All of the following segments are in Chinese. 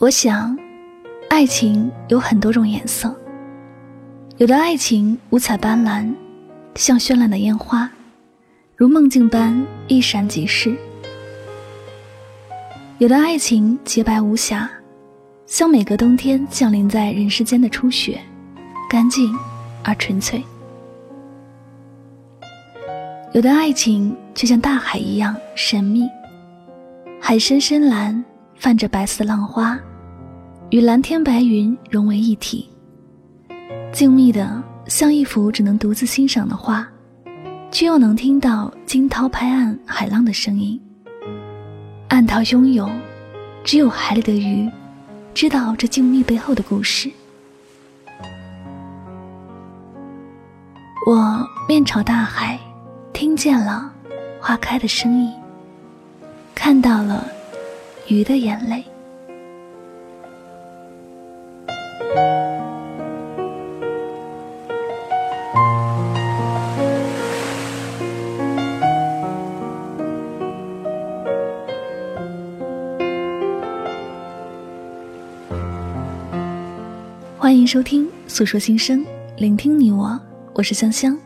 我想，爱情有很多种颜色。有的爱情五彩斑斓，像绚烂的烟花，如梦境般一闪即逝；有的爱情洁白无瑕，像每个冬天降临在人世间的初雪，干净而纯粹；有的爱情就像大海一样神秘，海深深蓝，泛着白色浪花。与蓝天白云融为一体，静谧的像一幅只能独自欣赏的画，却又能听到惊涛拍岸海浪的声音。暗涛汹涌，只有海里的鱼知道这静谧背后的故事。我面朝大海，听见了花开的声音，看到了鱼的眼泪。欢迎收听《诉说心声》，聆听你我，我是香香。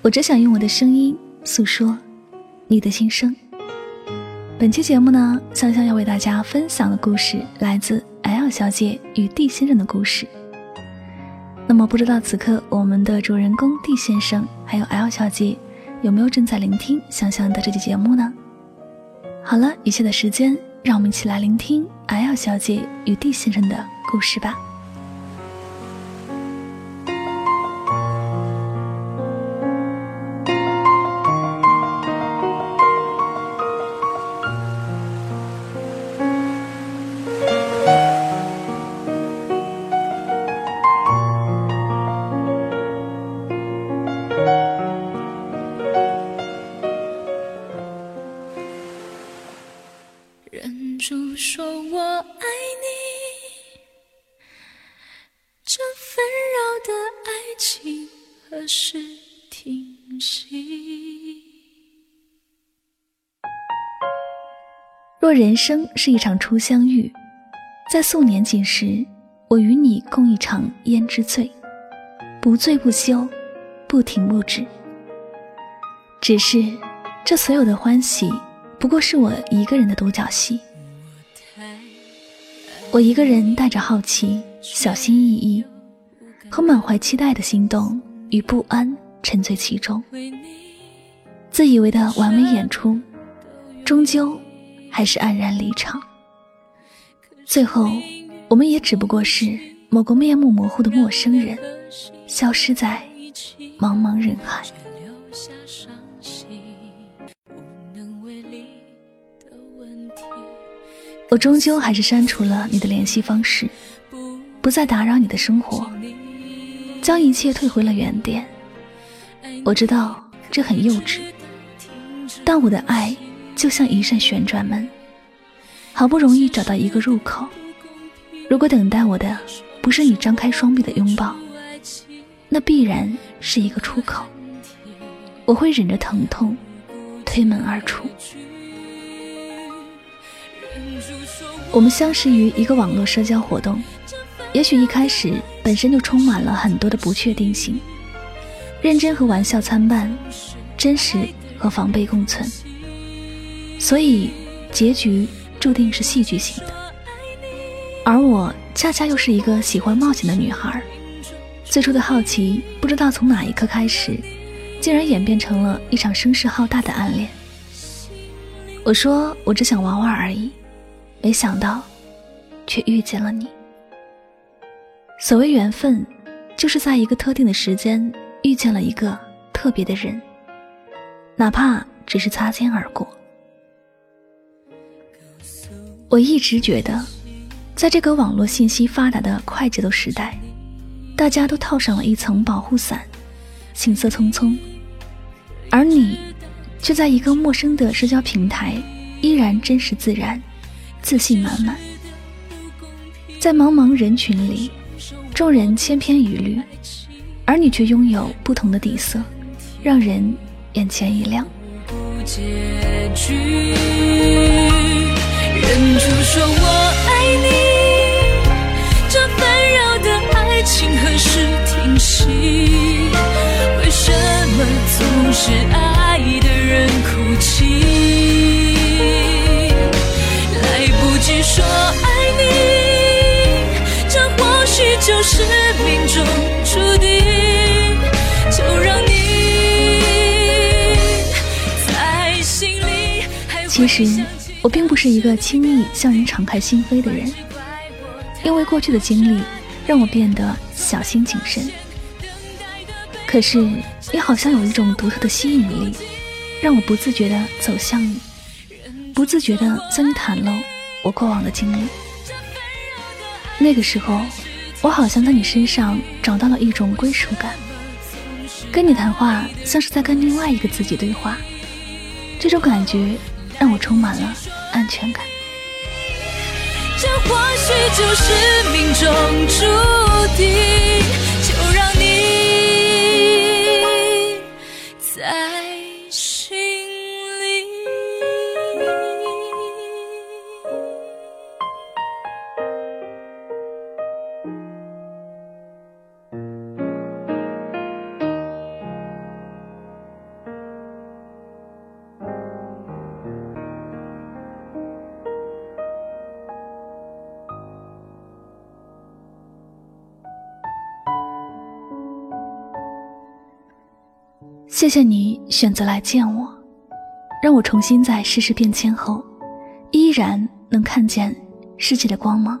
我只想用我的声音诉说你的心声。本期节目呢，香香要为大家分享的故事来自 L 小姐与 D 先生的故事。那么，不知道此刻我们的主人公 D 先生还有 L 小姐有没有正在聆听香香的这期节目呢？好了，以下的时间，让我们一起来聆听 L 小姐与 D 先生的故事吧。说我爱你。这纷扰的爱情，何时停若人生是一场初相遇，在素年锦时，我与你共一场胭脂醉，不醉不休，不停不止。只是，这所有的欢喜，不过是我一个人的独角戏。我一个人带着好奇、小心翼翼和满怀期待的心动与不安，沉醉其中，自以为的完美演出，终究。还是黯然离场，最后，我们也只不过是某个面目模糊的陌生人，消失在茫茫人海。我终究还是删除了你的联系方式，不再打扰你的生活，将一切退回了原点。我知道这很幼稚，但我的爱。就像一扇旋转门，好不容易找到一个入口。如果等待我的不是你张开双臂的拥抱，那必然是一个出口。我会忍着疼痛推门而出。我们相识于一个网络社交活动，也许一开始本身就充满了很多的不确定性，认真和玩笑参半，真实和防备共存。所以，结局注定是戏剧性的。而我恰恰又是一个喜欢冒险的女孩，最初的好奇，不知道从哪一刻开始，竟然演变成了一场声势浩大的暗恋。我说我只想玩玩而已，没想到，却遇见了你。所谓缘分，就是在一个特定的时间遇见了一个特别的人，哪怕只是擦肩而过。我一直觉得，在这个网络信息发达的快节奏时代，大家都套上了一层保护伞，行色匆匆，而你却在一个陌生的社交平台，依然真实自然，自信满满，在茫茫人群里，众人千篇一律，而你却拥有不同的底色，让人眼前一亮。忍住说我爱你。这纷扰的爱情何时停息？为什么总是爱的人哭？实，我并不是一个轻易向人敞开心扉的人，因为过去的经历。让我变得小心谨慎。可是，你好像有一种独特的吸引力，让我不自觉地走向你，不自觉地向你袒露我过往的经历。那个时候，我好像在你身上找到了一种归属感，跟你谈话像是在跟另外一个自己对话。这种感觉让我充满了安全感。谢谢你选择来见我，让我重新在世事变迁后，依然能看见世界的光芒。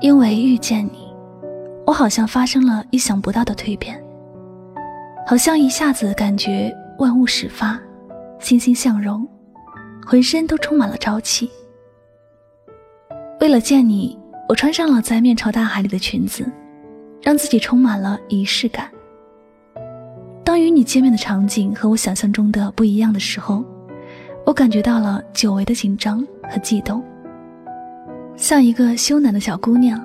因为遇见你，我好像发生了意想不到的蜕变，好像一下子感觉万物始发，欣欣向荣，浑身都充满了朝气。为了见你，我穿上了在面朝大海里的裙子，让自己充满了仪式感。当与你见面的场景和我想象中的不一样的时候，我感觉到了久违的紧张和悸动，像一个羞赧的小姑娘，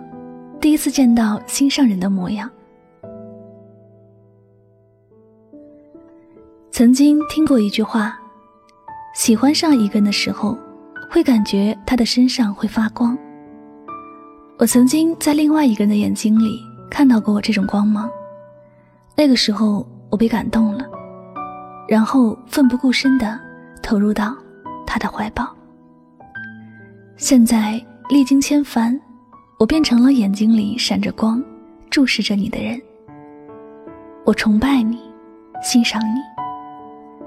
第一次见到心上人的模样。曾经听过一句话：喜欢上一个人的时候，会感觉他的身上会发光。我曾经在另外一个人的眼睛里看到过这种光芒，那个时候。我被感动了，然后奋不顾身地投入到他的怀抱。现在历经千帆，我变成了眼睛里闪着光、注视着你的人。我崇拜你，欣赏你，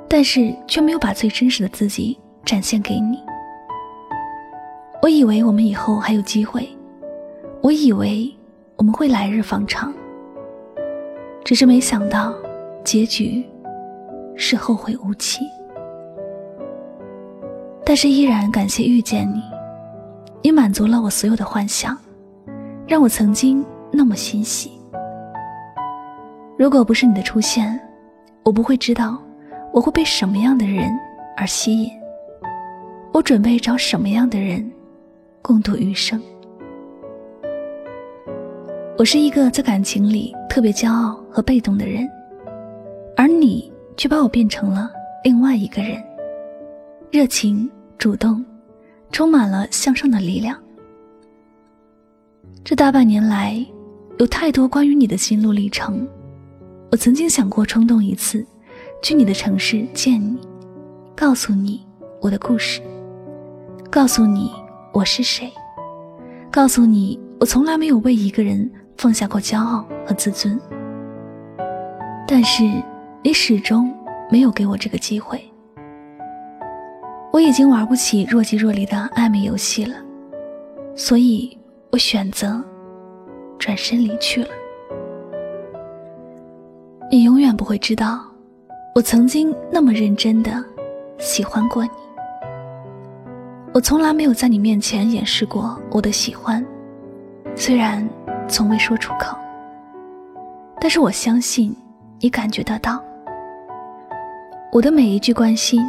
但是却没有把最真实的自己展现给你。我以为我们以后还有机会，我以为我们会来日方长，只是没想到。结局是后会无期，但是依然感谢遇见你，你满足了我所有的幻想，让我曾经那么欣喜。如果不是你的出现，我不会知道我会被什么样的人而吸引，我准备找什么样的人共度余生。我是一个在感情里特别骄傲和被动的人。而你却把我变成了另外一个人，热情、主动，充满了向上的力量。这大半年来，有太多关于你的心路历程。我曾经想过冲动一次，去你的城市见你，告诉你我的故事，告诉你我是谁，告诉你我从来没有为一个人放下过骄傲和自尊。但是。你始终没有给我这个机会，我已经玩不起若即若离的暧昧游戏了，所以我选择转身离去了。你永远不会知道，我曾经那么认真的喜欢过你。我从来没有在你面前掩饰过我的喜欢，虽然从未说出口，但是我相信你感觉得到。我的每一句关心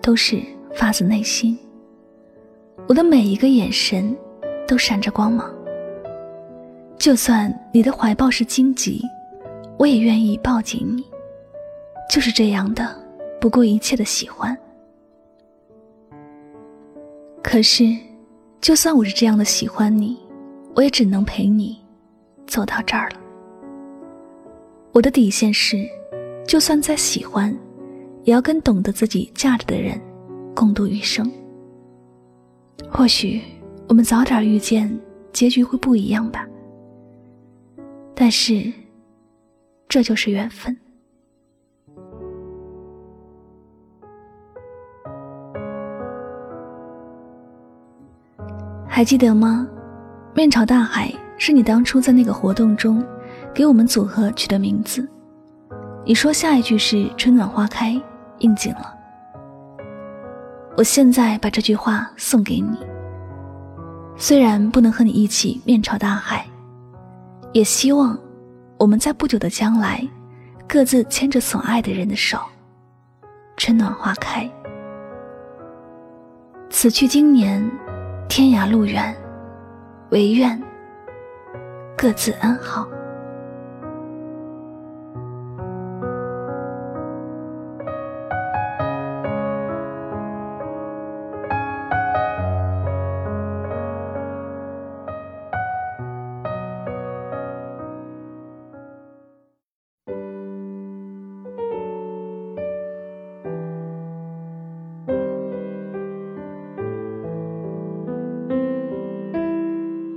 都是发自内心，我的每一个眼神都闪着光芒。就算你的怀抱是荆棘，我也愿意抱紧你。就是这样的不顾一切的喜欢。可是，就算我是这样的喜欢你，我也只能陪你走到这儿了。我的底线是，就算再喜欢，也要跟懂得自己价值的人共度余生。或许我们早点遇见，结局会不一样吧。但是，这就是缘分。还记得吗？面朝大海是你当初在那个活动中。给我们组合取的名字，你说下一句是“春暖花开”，应景了。我现在把这句话送给你。虽然不能和你一起面朝大海，也希望我们在不久的将来，各自牵着所爱的人的手，春暖花开。此去经年，天涯路远，唯愿各自安好。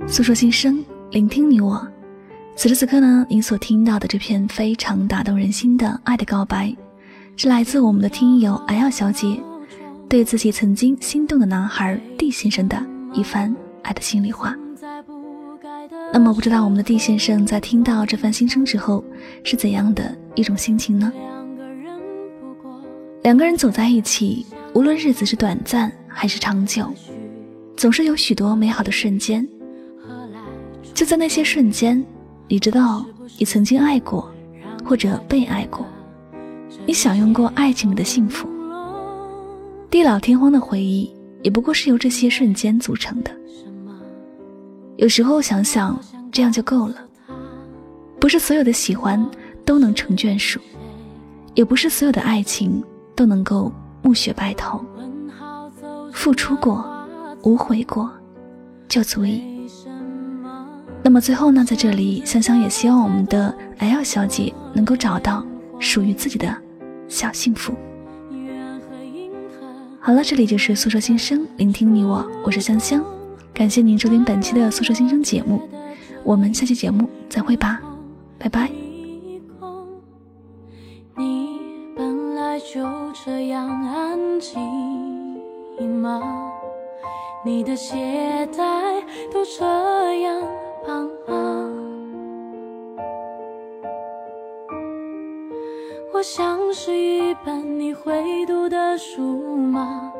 诉说心声，聆听你我。此时此刻呢，您所听到的这篇非常打动人心的爱的告白，是来自我们的听友艾耀小姐对自己曾经心动的男孩 D 先生的一番爱的心里话。那么，不知道我们的 D 先生在听到这番心声之后，是怎样的一种心情呢？两个人走在一起，无论日子是短暂还是长久，总是有许多美好的瞬间。就在那些瞬间，你知道你曾经爱过，或者被爱过，你享用过爱情里的幸福。地老天荒的回忆，也不过是由这些瞬间组成的。有时候想想，这样就够了。不是所有的喜欢都能成眷属，也不是所有的爱情都能够暮雪白头。付出过，无悔过，就足以。那么最后呢，在这里，香香也希望我们的 L 小姐能够找到属于自己的小幸福。好了，这里就是诉说心声，聆听你我，我是香香，感谢您收听本期的诉说心声节目，我们下期节目再会吧，拜拜。你本来就这样安静吗？你的鞋带都这样。像是一本你会读的书吗？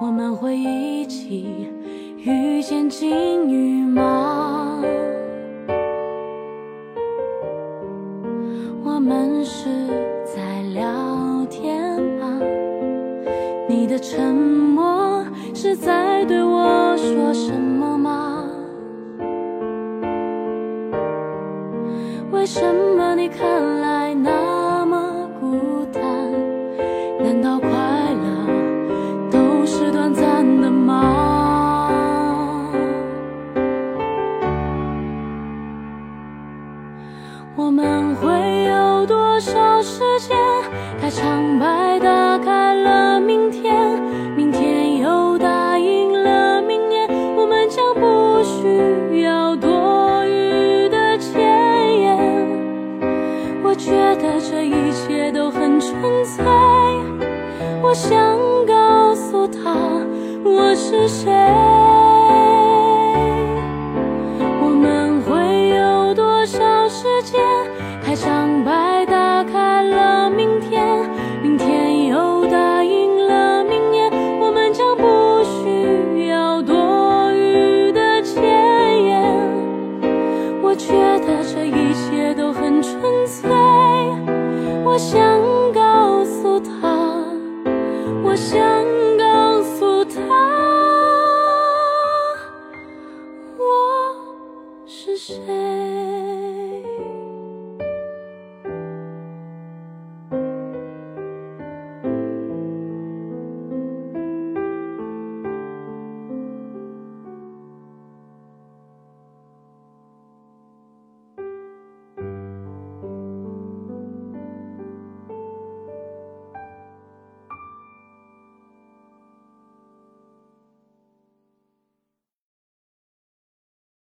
我们会一起遇见金鱼吗？我们是在聊天吗？你的沉默是在对我说什么吗？为什么你看我们会有多少时间？开场白打开了明天，明天又答应了明年，我们将不需要多余的我。觉得这一切都很纯粹，我想告诉他我是谁。时间太苍白，打开了明天，明天又答应了明年，我们将不需要多余的前言。我觉得这一切都很纯粹，我想告诉他，我想告诉他，我是谁。